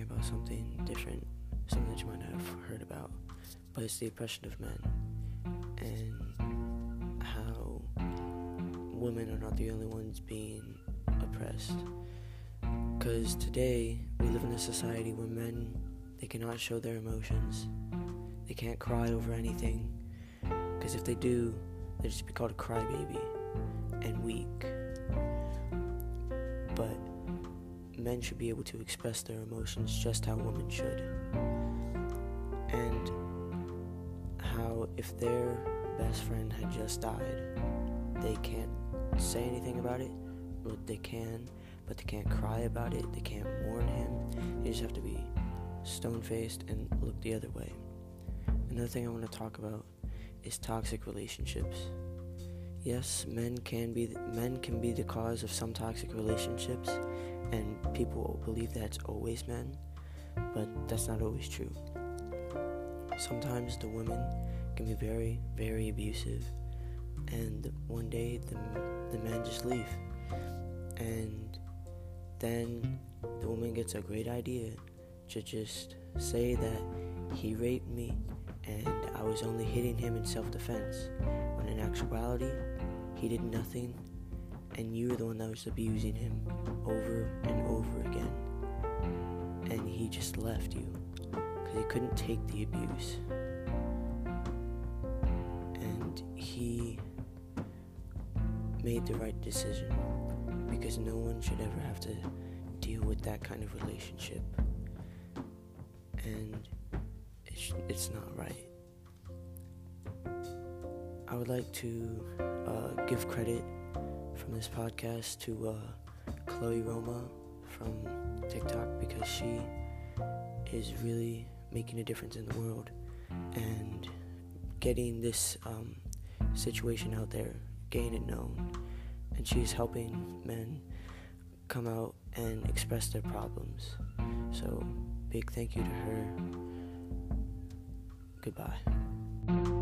talking about something different, something that you might not have heard about, but it's the oppression of men and how women are not the only ones being oppressed. Because today we live in a society where men they cannot show their emotions, they can't cry over anything, because if they do, they just be called a crybaby and weak. But men should be able to express their emotions just how women should. And how if their best friend had just died, they can't say anything about it. Well, they can, but they can't cry about it. They can't mourn him. They just have to be stone faced and look the other way. Another thing I want to talk about is toxic relationships. Yes, men can be the, men can be the cause of some toxic relationships, and people believe that's always men, but that's not always true. Sometimes the women can be very, very abusive, and one day the the men just leave, and then the woman gets a great idea to just say that he raped me and I was only hitting him in self defense, when in actuality, he did nothing, and you were the one that was abusing him over and over again. And he just left you because he couldn't take the abuse. And he made the right decision because no one should ever have to deal with that kind of relationship. And it's, it's not right. I would like to uh, give credit from this podcast to uh, Chloe Roma from TikTok because she is really making a difference in the world and getting this um, situation out there, getting it known. And she's helping men come out and express their problems. So, big thank you to her. Goodbye.